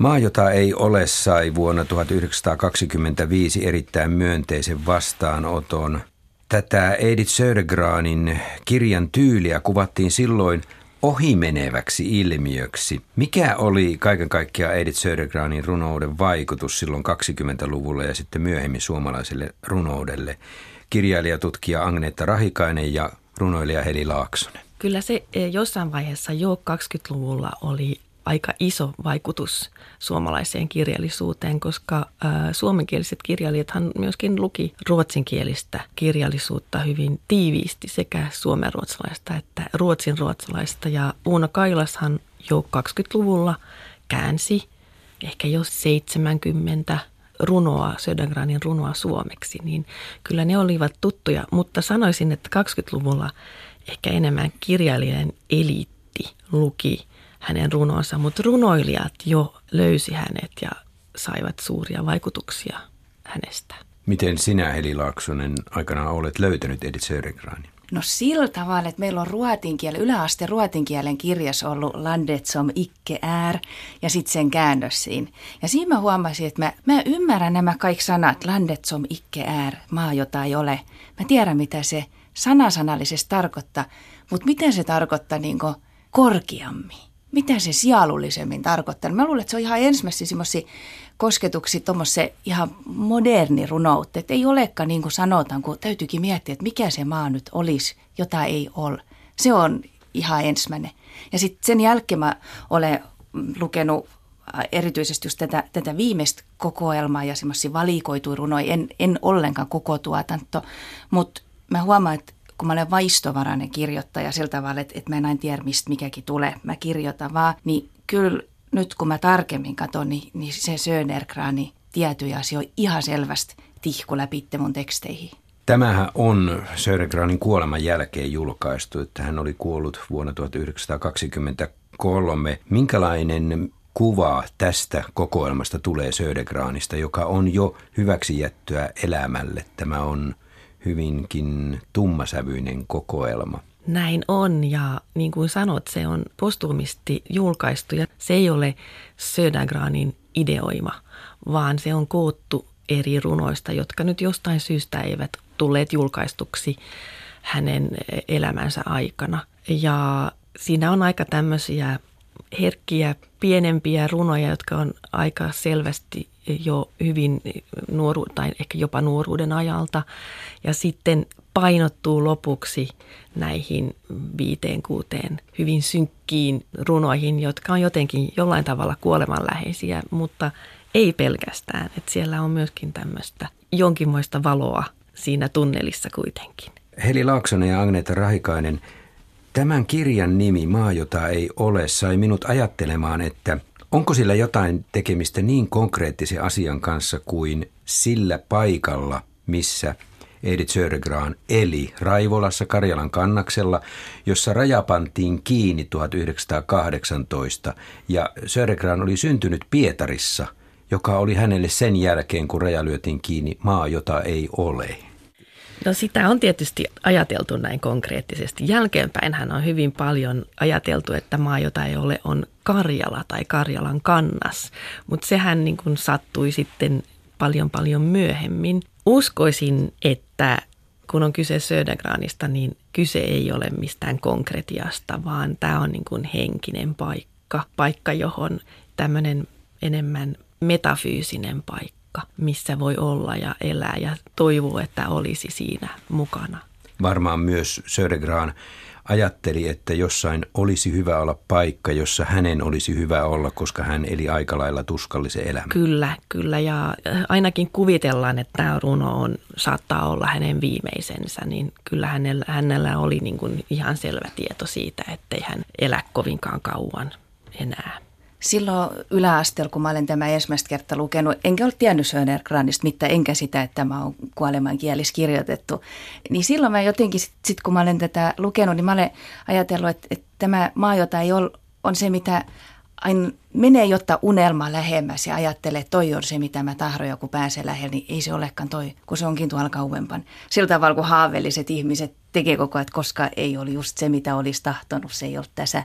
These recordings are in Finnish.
Maa, jota ei ole, sai vuonna 1925 erittäin myönteisen vastaanoton. Tätä Edith Södergranin kirjan tyyliä kuvattiin silloin ohimeneväksi ilmiöksi. Mikä oli kaiken kaikkiaan Edith Södergranin runouden vaikutus silloin 20-luvulla ja sitten myöhemmin suomalaiselle runoudelle? Kirjailijatutkija Agneta Rahikainen ja runoilija Heli Laaksonen. Kyllä se eh, jossain vaiheessa jo 20-luvulla oli aika iso vaikutus suomalaiseen kirjallisuuteen, koska suomenkieliset kirjailijathan myöskin luki ruotsinkielistä kirjallisuutta hyvin tiiviisti sekä suomenruotsalaista että ruotsinruotsalaista. Ja Uuna Kailashan jo 20-luvulla käänsi ehkä jo 70 runoa, Södergranin runoa suomeksi, niin kyllä ne olivat tuttuja, mutta sanoisin, että 20-luvulla ehkä enemmän kirjailijan eliitti luki hänen runonsa, mutta runoilijat jo löysi hänet ja saivat suuria vaikutuksia hänestä. Miten sinä, Heli Laaksonen, aikanaan olet löytänyt Edith Södergranin? No sillä tavalla, että meillä on ruotinkielen, yläaste ruotinkielen kirjas ollut Landet som icke är ja sitten sen käännös siinä. Ja siinä mä huomasin, että mä, mä ymmärrän nämä kaikki sanat, Landet som icke är, maa jota ei ole. Mä tiedän, mitä se sanasanallisesti tarkoittaa, mutta miten se tarkoittaa niin korkeammin? Mitä se sialullisemmin tarkoittaa. Mä luulen, että se on ihan ensimmäisiä semmoisia kosketuksia tuommoisen ihan moderni runoutta. Että ei olekaan niin kuin sanotaan, kun täytyykin miettiä, että mikä se maa nyt olisi, jota ei ole. Se on ihan ensimmäinen. Ja sitten sen jälkeen mä olen lukenut äh, erityisesti just tätä, tätä viimeistä kokoelmaa ja semmoisia valikoituja runoja. En, en ollenkaan koko tuotanto, mutta mä huomaan, että kun mä olen vaistovarainen kirjoittaja sillä tavalla, että, että mä en aina tiedä, mistä mikäkin tulee. Mä kirjoitan vaan, niin kyllä nyt kun mä tarkemmin katson, niin, niin se Södergrani tiettyjä asioita ihan selvästi tihku läpi mun teksteihin. Tämähän on Södergranin kuoleman jälkeen julkaistu, että hän oli kuollut vuonna 1923. Minkälainen kuva tästä kokoelmasta tulee Södergranista, joka on jo hyväksi jättöä elämälle? Tämä on hyvinkin tummasävyinen kokoelma. Näin on ja niin kuin sanot, se on postuumisti julkaistu ja se ei ole Södergranin ideoima, vaan se on koottu eri runoista, jotka nyt jostain syystä eivät tulleet julkaistuksi hänen elämänsä aikana. Ja siinä on aika tämmöisiä herkkiä, pienempiä runoja, jotka on aika selvästi jo hyvin nuoru, tai ehkä jopa nuoruuden ajalta. Ja sitten painottuu lopuksi näihin viiteen kuuteen hyvin synkkiin runoihin, jotka on jotenkin jollain tavalla kuolemanläheisiä, mutta ei pelkästään. Että siellä on myöskin tämmöistä jonkinmoista valoa siinä tunnelissa kuitenkin. Heli Laaksonen ja Agneta Rahikainen, tämän kirjan nimi Maa, jota ei ole, sai minut ajattelemaan, että – Onko sillä jotain tekemistä niin konkreettisen asian kanssa kuin sillä paikalla, missä Edith Södergran eli Raivolassa Karjalan kannaksella, jossa raja pantiin kiinni 1918 ja Södergran oli syntynyt Pietarissa, joka oli hänelle sen jälkeen, kun raja lyötiin kiinni maa, jota ei ole. No sitä on tietysti ajateltu näin konkreettisesti. Jälkeenpäin hän on hyvin paljon ajateltu, että maa, jota ei ole, on Karjala tai Karjalan kannas. Mutta sehän niin kuin sattui sitten paljon paljon myöhemmin. Uskoisin, että kun on kyse Södergranista, niin kyse ei ole mistään konkretiasta, vaan tämä on niin kuin henkinen paikka. Paikka, johon tämmöinen enemmän metafyysinen paikka paikka, missä voi olla ja elää ja toivoo, että olisi siinä mukana. Varmaan myös Södergran ajatteli, että jossain olisi hyvä olla paikka, jossa hänen olisi hyvä olla, koska hän eli aika lailla tuskallisen elämän. Kyllä, kyllä. Ja äh, ainakin kuvitellaan, että tämä runo on, saattaa olla hänen viimeisensä, niin kyllä hänellä, hänellä oli niin kuin ihan selvä tieto siitä, ettei hän elä kovinkaan kauan enää silloin yläasteella, kun mä olen tämä ensimmäistä kertaa lukenut, enkä ole tiennyt Södergranista mitään, enkä sitä, että tämä on kuoleman kielis kirjoitettu. Niin silloin mä jotenkin, sit, sit kun mä olen tätä lukenut, niin mä olen ajatellut, että, että tämä maa, jota ei ole, on se, mitä aina menee jotta unelma lähemmäs ja ajattelee, että toi on se, mitä mä tahdon, joku pääsee lähelle, niin ei se olekaan toi, kun se onkin tuolla kauempan. Sillä tavalla, kun haaveelliset ihmiset tekee koko ajan, koska ei ole just se, mitä olisi tahtonut, se ei ole tässä.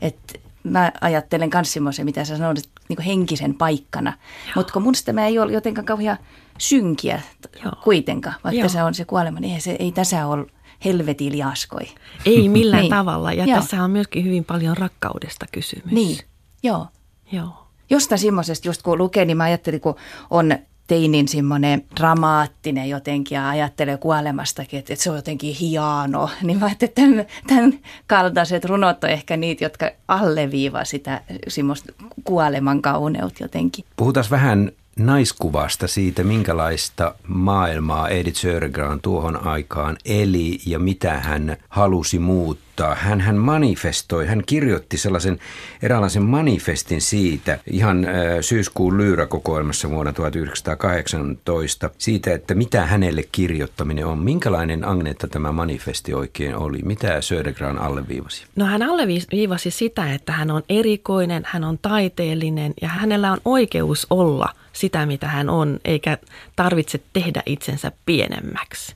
Että mä ajattelen myös semmoisen, mitä sä sanoit, niin henkisen paikkana. Mutta kun mun tämä ei ole jotenkaan kauhean synkiä Joo. kuitenkaan, vaikka Joo. se on se kuolema, niin ei, se, ei tässä ole helvetin jaskoi. Ei millään niin. tavalla. Ja Joo. tässä on myöskin hyvin paljon rakkaudesta kysymys. Niin, Joo. Joo. Jostain semmoisesta, just kun lukee, niin mä ajattelin, kun on teinin semmoinen dramaattinen jotenkin ja ajattelee kuolemastakin, että, että se on jotenkin hieno. Niin mä ajattelin, että tämän, tämän kaltaiset runot on ehkä niitä, jotka alleviivaa sitä semmoista kuoleman kauneut jotenkin. Puhutaan vähän naiskuvasta siitä, minkälaista maailmaa Edith Södergran tuohon aikaan eli ja mitä hän halusi muuttaa. Hän, hän manifestoi, hän kirjoitti sellaisen eräänlaisen manifestin siitä ihan äh, syyskuun lyyräkokoelmassa vuonna 1918 siitä, että mitä hänelle kirjoittaminen on. Minkälainen Agnetta tämä manifesti oikein oli? Mitä Södergran alleviivasi? No hän alleviivasi sitä, että hän on erikoinen, hän on taiteellinen ja hänellä on oikeus olla – sitä, mitä hän on, eikä tarvitse tehdä itsensä pienemmäksi.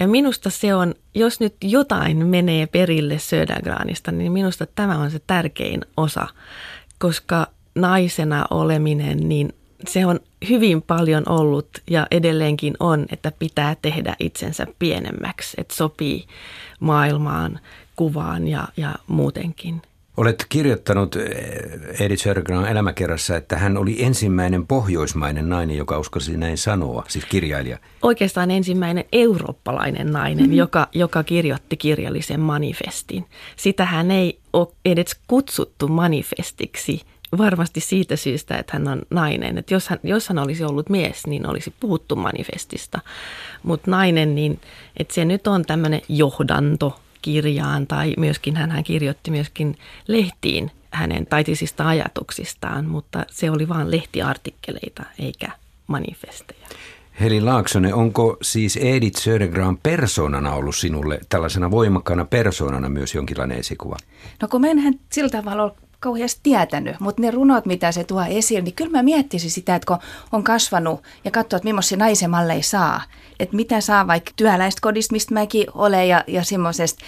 Ja minusta se on, jos nyt jotain menee perille Södergranista, niin minusta tämä on se tärkein osa, koska naisena oleminen, niin se on hyvin paljon ollut ja edelleenkin on, että pitää tehdä itsensä pienemmäksi, että sopii maailmaan, kuvaan ja, ja muutenkin. Olet kirjoittanut eh, Edith Sörgran elämäkerrassa, että hän oli ensimmäinen pohjoismainen nainen, joka uskalsi näin sanoa, siis kirjailija. Oikeastaan ensimmäinen eurooppalainen nainen, mm-hmm. joka, joka kirjoitti kirjallisen manifestin. Sitä hän ei ole edes kutsuttu manifestiksi varmasti siitä syystä, että hän on nainen. Että jos, hän, jos hän olisi ollut mies, niin olisi puhuttu manifestista. Mutta nainen, niin että se nyt on tämmöinen johdanto kirjaan tai myöskin hän, hän kirjoitti myöskin lehtiin hänen taitisista ajatuksistaan, mutta se oli vain lehtiartikkeleita eikä manifesteja. Heli Laaksonen, onko siis Edith Södergran persoonana ollut sinulle tällaisena voimakkaana persoonana myös jonkinlainen esikuva? No kun mä en sillä tavalla kauheasti tietänyt, mutta ne runot, mitä se tuo esille, niin kyllä mä miettisin sitä, että kun on kasvanut ja katsoo, että millaisia naisen malleja saa, että mitä saa vaikka työläistä kodista, mistä mäkin olen, ja, ja semmoisesta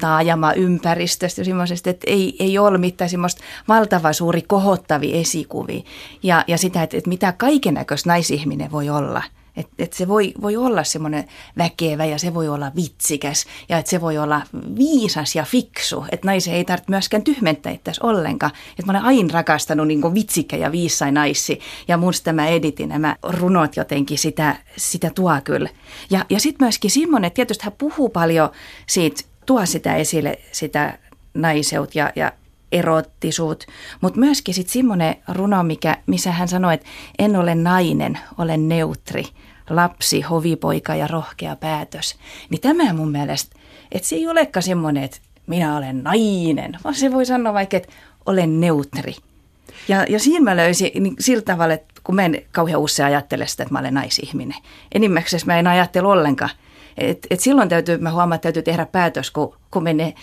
taajama-ympäristöstä ja semmoisesta, että ei, ei ole mitään semmoista valtava suuri kohottavia esikuvia, ja, ja sitä, että, että mitä kaiken naisihminen voi olla – että et se voi, voi olla semmoinen väkevä ja se voi olla vitsikäs ja että se voi olla viisas ja fiksu. Että naisen ei tarvitse myöskään tyhmentää itse ollenkaan. Että mä olen aina rakastanut niin vitsikä ja viisai naisi ja musta tämä editin nämä runot jotenkin sitä, sitä tuo kyllä. Ja, ja sitten myöskin Simon, että tietysti hän puhuu paljon siitä, tuo sitä esille, sitä naiseut ja, ja erottisuut, mutta myöskin sitten semmoinen runo, mikä, missä hän sanoi, että en ole nainen, olen neutri, lapsi, hovipoika ja rohkea päätös. Niin tämä mun mielestä, että se ei olekaan semmoinen, että minä olen nainen, vaan se voi sanoa vaikka, että olen neutri. Ja, ja siinä mä löysin niin sillä tavalla, että kun mä en kauhean usein ajattele sitä, että mä olen naisihminen. Enimmäkseen mä en ajattele ollenkaan, et, et silloin täytyy, mä huomaan, että täytyy tehdä päätös, kun, kun menee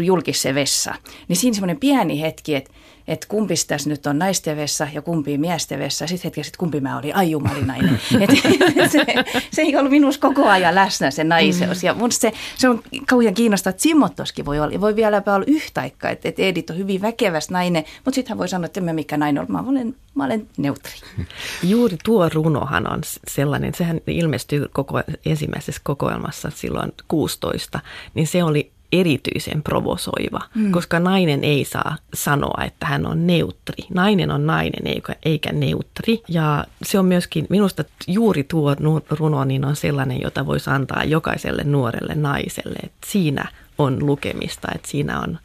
julkiseen vessa. Niin siinä semmoinen pieni hetki, että että kumpi tässä nyt on naisten vessa ja kumpi miesten vessa. Sitten hetki sitten kumpi mä olin, ai jumalinainen. Et, se, se ei ollut minussa koko ajan läsnä se naiseus. Ja mun se, se on kauhean kiinnostaa, että Simottoskin voi olla. Voi vieläpä olla yhtä aikaa, että, että Edith on hyvin väkeväs nainen, mutta sitten hän voi sanoa, että en mä mikä nainen ole. Mä olen, mä olen neutri. Juuri tuo runohan on sellainen, sehän ilmestyy koko ensimmäisessä kokoelmassa silloin 16, niin se oli erityisen provosoiva, mm. koska nainen ei saa sanoa, että hän on neutri. Nainen on nainen eikä, eikä neutri. Ja se on myöskin, minusta juuri tuo runo niin on sellainen, jota voisi antaa jokaiselle nuorelle naiselle. Että siinä on lukemista, että siinä on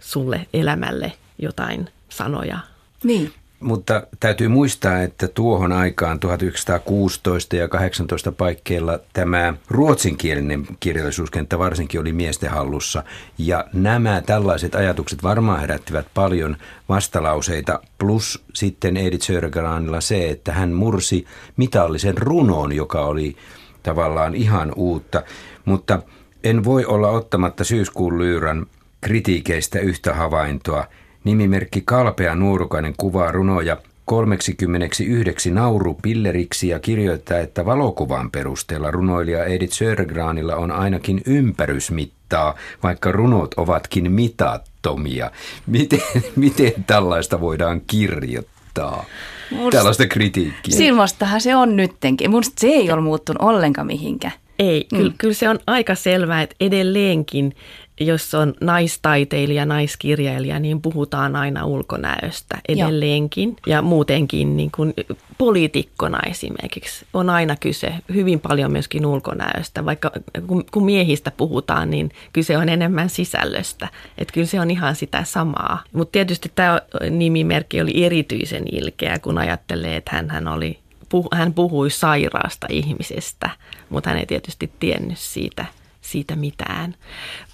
sulle elämälle jotain sanoja. Niin. Mutta täytyy muistaa, että tuohon aikaan 1916 ja 18 paikkeilla tämä ruotsinkielinen kirjallisuuskenttä varsinkin oli miesten hallussa. Ja nämä tällaiset ajatukset varmaan herättivät paljon vastalauseita. Plus sitten Edith Södergranilla se, että hän mursi mitallisen runon, joka oli tavallaan ihan uutta. Mutta en voi olla ottamatta syyskuun lyyrän kritiikeistä yhtä havaintoa – Nimimerkki Kalpea Nuorukainen kuvaa runoja 39 naurupilleriksi ja kirjoittaa, että valokuvan perusteella runoilija Edith Sörgranilla on ainakin ympärysmittaa, vaikka runot ovatkin mitattomia. Miten, miten tällaista voidaan kirjoittaa? Tällaista kritiikkiä. Silmostahan se on nyttenkin. Minusta se ei ole muuttunut ollenkaan mihinkään. Ei, mm. kyllä, kyllä se on aika selvää, että edelleenkin jos on naistaiteilija, naiskirjailija, niin puhutaan aina ulkonäöstä edelleenkin. Joo. Ja muutenkin niin kuin poliitikkona esimerkiksi on aina kyse hyvin paljon myöskin ulkonäöstä. Vaikka kun miehistä puhutaan, niin kyse on enemmän sisällöstä. Että kyllä se on ihan sitä samaa. Mutta tietysti tämä nimimerkki oli erityisen ilkeä, kun ajattelee, että hän, hän oli hän puhui sairaasta ihmisestä, mutta hän ei tietysti tiennyt siitä siitä mitään.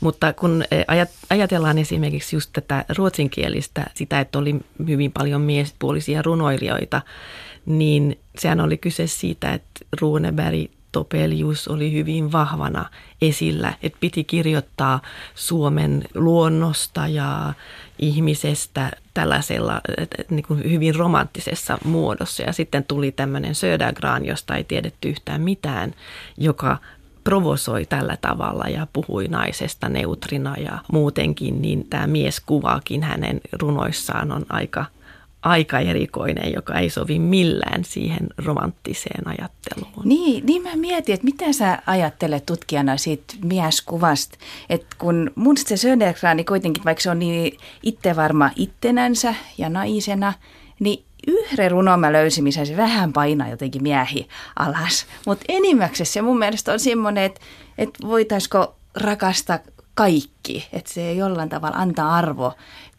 Mutta kun eh, ajatellaan esimerkiksi just tätä ruotsinkielistä, sitä, että oli hyvin paljon miespuolisia runoilijoita, niin sehän oli kyse siitä, että Runeberg Topelius oli hyvin vahvana esillä, että piti kirjoittaa Suomen luonnosta ja ihmisestä tällaisella niin kuin hyvin romanttisessa muodossa. Ja sitten tuli tämmöinen Södergran, josta ei tiedetty yhtään mitään, joka provosoi tällä tavalla ja puhui naisesta neutrina ja muutenkin, niin tämä mieskuvaakin hänen runoissaan on aika, aika erikoinen, joka ei sovi millään siihen romanttiseen ajatteluun. Niin, niin mä mietin, että mitä sä ajattelet tutkijana siitä mieskuvasta, että kun mun se Södergran kuitenkin, vaikka se on niin itse varma ittenänsä ja naisena, niin yhden runon mä löysin, missä se vähän painaa jotenkin miehi alas. Mutta enimmäksessä se mun mielestä on semmoinen, että, että voitaisiko rakastaa kaikki, että se jollain tavalla antaa arvo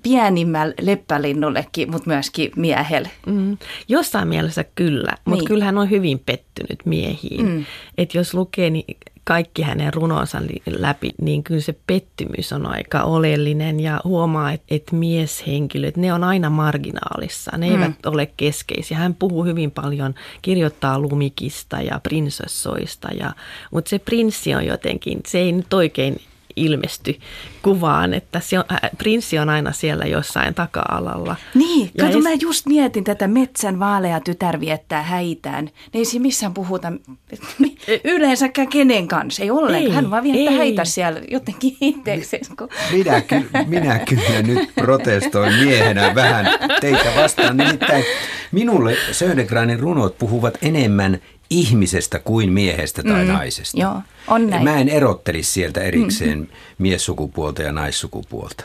pienimmällä leppälinnullekin, mutta myöskin miehelle. Mm. Jossain mielessä kyllä, mutta niin. kyllähän on hyvin pettynyt miehiin. Mm. Että jos lukee niin kaikki hänen runonsa läpi, niin kyllä se pettymys on aika oleellinen ja huomaa, että, että mieshenkilöt, ne on aina marginaalissa, ne mm. eivät ole keskeisiä. Hän puhuu hyvin paljon, kirjoittaa lumikista ja prinsessoista, ja, mutta se prinssi on jotenkin, se ei nyt oikein ilmesty kuvaan, että se on, äh, prinssi on aina siellä jossain taka-alalla. Niin, ja kato, es... mä just mietin tätä metsän vaalea tytär viettää häitään. Ei siinä missään puhuta yleensäkään kenen kanssa, ei ollenkaan. Ei, Hän vaan viettää ei. häitä siellä jotenkin itsekseen. Minä, ky- minä kyllä nyt protestoin miehenä vähän teitä vastaan. Nimittäin minulle Södergranin runot puhuvat enemmän ihmisestä kuin miehestä tai mm, naisesta. Joo, on näin. Mä en erottelisi sieltä erikseen mm. miessukupuolta ja naissukupuolta.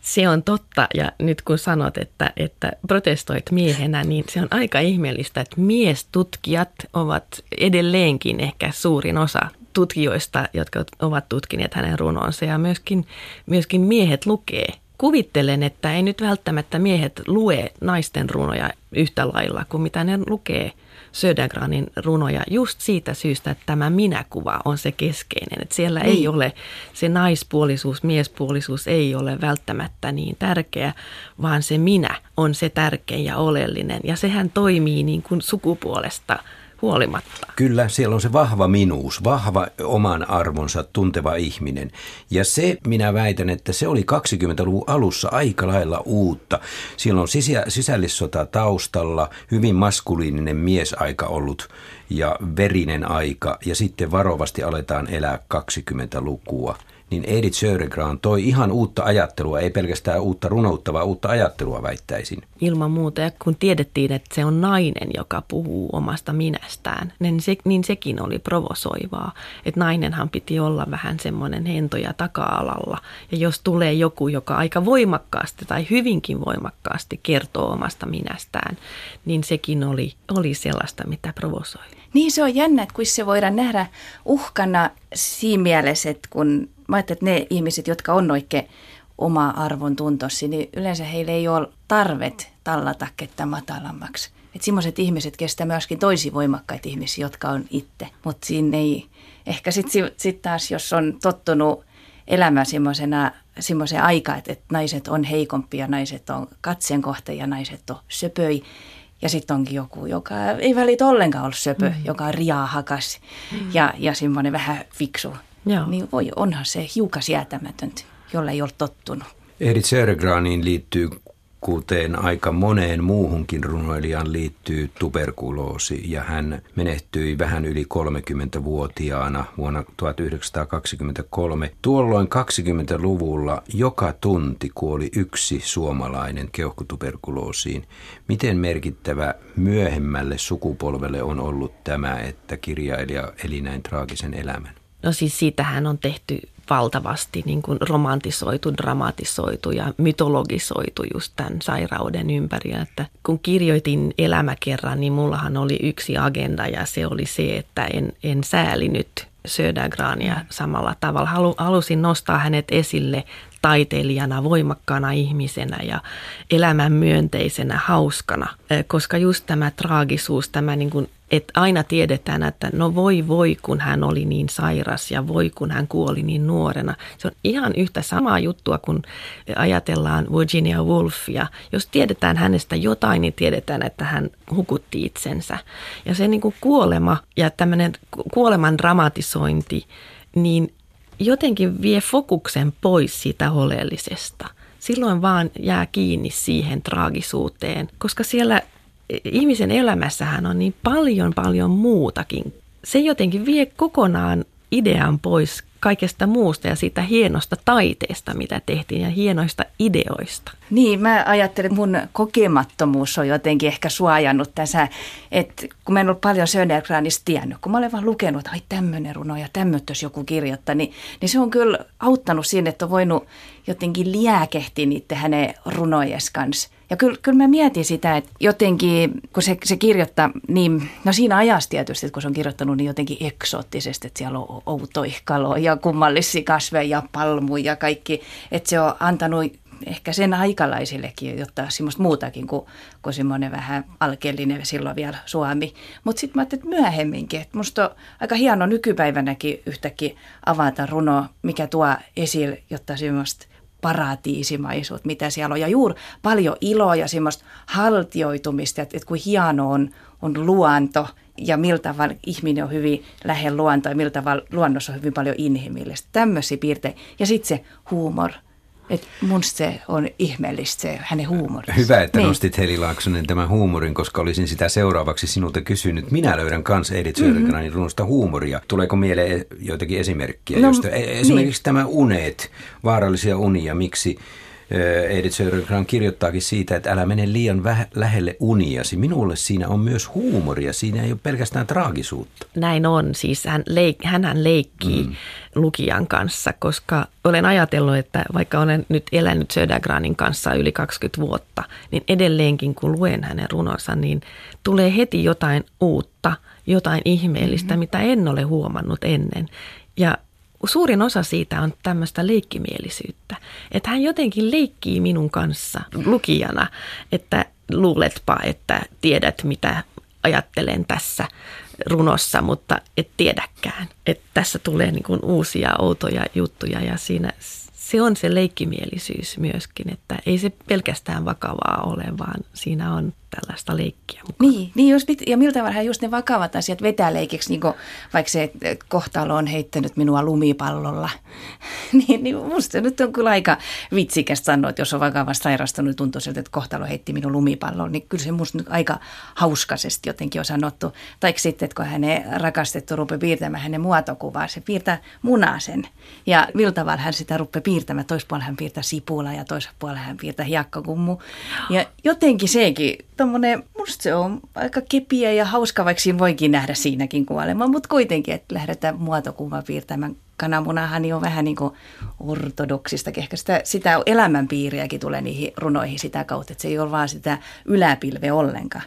Se on totta ja nyt kun sanot, että, että protestoit miehenä, niin se on aika ihmeellistä, että miestutkijat ovat edelleenkin ehkä suurin osa tutkijoista, jotka ovat tutkineet hänen runonsa ja myöskin, myöskin miehet lukee kuvittelen, että ei nyt välttämättä miehet lue naisten runoja yhtä lailla kuin mitä ne lukee Södergranin runoja just siitä syystä, että tämä minäkuva on se keskeinen. Että siellä niin. ei ole se naispuolisuus, miespuolisuus ei ole välttämättä niin tärkeä, vaan se minä on se tärkein ja oleellinen. Ja sehän toimii niin kuin sukupuolesta – huolimatta. Kyllä, siellä on se vahva minuus, vahva oman arvonsa tunteva ihminen. Ja se, minä väitän, että se oli 20-luvun alussa aika lailla uutta. Siellä on sisä, sisällissota taustalla, hyvin maskuliininen miesaika ollut ja verinen aika, ja sitten varovasti aletaan elää 20-lukua niin Edith Södergran toi ihan uutta ajattelua, ei pelkästään uutta runoutta, vaan uutta ajattelua väittäisin. Ilman muuta, ja kun tiedettiin, että se on nainen, joka puhuu omasta minästään, niin, se, niin sekin oli provosoivaa. Että nainenhan piti olla vähän semmoinen hento ja taka-alalla. Ja jos tulee joku, joka aika voimakkaasti tai hyvinkin voimakkaasti kertoo omasta minästään, niin sekin oli, oli sellaista, mitä provosoi. Niin se on jännä, että kun se voidaan nähdä uhkana siinä mielessä, että kun mä ajattelen, että ne ihmiset, jotka on oikein oma arvon tuntosi, niin yleensä heillä ei ole tarvet tallata ketään matalammaksi. Että semmoiset ihmiset kestää myöskin toisi voimakkaita ihmisiä, jotka on itse. Mutta siinä ei, ehkä sitten sit taas, jos on tottunut elämään semmoisena semmoiseen aikaan, että, että naiset on heikompia, naiset on katseen kohta ja naiset on söpöi, ja sitten onkin joku, joka ei välitä ollenkaan ollut söpö, mm. joka on riaa hakas mm. ja, ja semmoinen vähän fiksu. Joo. Niin voi, onhan se hiukan sietämätöntä, jolla ei ole tottunut. Edith Sergraniin liittyy kuten aika moneen muuhunkin runoilijaan liittyy tuberkuloosi ja hän menehtyi vähän yli 30-vuotiaana vuonna 1923. Tuolloin 20-luvulla joka tunti kuoli yksi suomalainen keuhkotuberkuloosiin. Miten merkittävä myöhemmälle sukupolvelle on ollut tämä, että kirjailija eli näin traagisen elämän? No siis siitähän on tehty valtavasti niin kuin romantisoitu, dramatisoitu ja mytologisoitu just tämän sairauden ympäri. Että kun kirjoitin elämäkerran, niin mullahan oli yksi agenda ja se oli se, että en, en säälinyt Södergrania samalla tavalla. Halu, halusin nostaa hänet esille taiteilijana, voimakkaana ihmisenä ja elämän myönteisenä, hauskana, koska just tämä traagisuus, tämä niin kuin että aina tiedetään, että no voi voi, kun hän oli niin sairas ja voi, kun hän kuoli niin nuorena. Se on ihan yhtä samaa juttua, kun ajatellaan Virginia Woolfia. Jos tiedetään hänestä jotain, niin tiedetään, että hän hukutti itsensä. Ja se niin kuin kuolema ja tämmöinen kuoleman dramatisointi, niin jotenkin vie fokuksen pois siitä oleellisesta. Silloin vaan jää kiinni siihen traagisuuteen, koska siellä ihmisen elämässähän on niin paljon paljon muutakin. Se jotenkin vie kokonaan idean pois kaikesta muusta ja siitä hienosta taiteesta, mitä tehtiin ja hienoista ideoista. Niin, mä ajattelen, että mun kokemattomuus on jotenkin ehkä suojannut tässä, että kun mä en ollut paljon Södergranista tiennyt, kun mä olen vaan lukenut, että ai tämmöinen runo ja tämmöistä joku kirjoittaa, niin, niin se on kyllä auttanut siinä, että on voinut jotenkin liäkehtiä niiden hänen runojes kanssa. Ja kyllä, kyllä mä mietin sitä, että jotenkin, kun se, se kirjoittaa niin, no siinä ajassa tietysti, kun se on kirjoittanut niin jotenkin eksoottisesti, että siellä on outoja kaloja, kummallisia kasveja ja palmuja ja kaikki, että se on antanut ehkä sen aikalaisillekin jotta semmoista muutakin kuin, kuin semmoinen vähän alkeellinen silloin vielä suomi. Mutta sitten mä ajattelin, että myöhemminkin, että musta on aika hieno nykypäivänäkin yhtäkkiä avata runo, mikä tuo esille, jotta semmoista paratiisimaisuutta, mitä siellä on. Ja juuri paljon iloa ja semmoista haltioitumista, että, että kuin hieno on, on luonto ja miltä tavalla ihminen on hyvin lähellä luontoa ja miltä tavalla luonnossa on hyvin paljon inhimillistä. Tämmöisiä piirteitä. Ja sitten se huumor – että mun se on ihmeellistä se hänen huumorinsa. Hyvä, että niin. nostit Heli Laaksonen tämän huumorin, koska olisin sitä seuraavaksi sinulta kysynyt. Minä löydän kanssa Edith Södergranin mm-hmm. runosta huumoria. Tuleeko mieleen joitakin esimerkkiä? No, josta, e- esimerkiksi niin. tämä uneet, vaarallisia unia, miksi Edith Södergran kirjoittaakin siitä, että älä mene liian väh- lähelle uniasi. Minulle siinä on myös huumoria, siinä ei ole pelkästään traagisuutta. Näin on, siis hän, leik- hän leikkii mm. lukijan kanssa, koska olen ajatellut, että vaikka olen nyt elänyt Södergranin kanssa yli 20 vuotta, niin edelleenkin kun luen hänen runonsa, niin tulee heti jotain uutta, jotain ihmeellistä, mm-hmm. mitä en ole huomannut ennen. Ja suurin osa siitä on tämmöistä leikkimielisyyttä. Että hän jotenkin leikkii minun kanssa lukijana, että luuletpa, että tiedät mitä ajattelen tässä runossa, mutta et tiedäkään. Että tässä tulee niin kuin uusia outoja juttuja ja siinä se on se leikkimielisyys myöskin, että ei se pelkästään vakavaa ole, vaan siinä on tällaista leikkiä mukaan. Niin, niin jos pit, ja miltä vähän just ne vakavat asiat vetää leikiksi, niin kuin vaikka se, kohtalo on heittänyt minua lumipallolla. niin, niin musta nyt on kyllä aika vitsikästä sanoa, että jos on vakavasti sairastunut, niin tuntuu siltä, että kohtalo heitti minun lumipallolla. Niin kyllä se musta nyt aika hauskaisesti jotenkin on sanottu. Tai sitten, että kun hänen rakastettu rupeaa piirtämään hänen muotokuvaa, se piirtää munasen. Ja tavalla hän sitä rupeaa piirtämään. Toisella puolella hän piirtää sipula ja toisella puolella hän piirtää hiakkakummu. Ja jotenkin sekin tommonen, musta se on aika kepiä ja hauska, vaikka siinä voikin nähdä siinäkin kuolema, mutta kuitenkin, että lähdetään muotokuvaa piirtämään. Kananmunahan niin on vähän niin kuin ortodoksista, ehkä sitä, sitä elämänpiiriäkin tulee niihin runoihin sitä kautta, että se ei ole vaan sitä yläpilveä ollenkaan.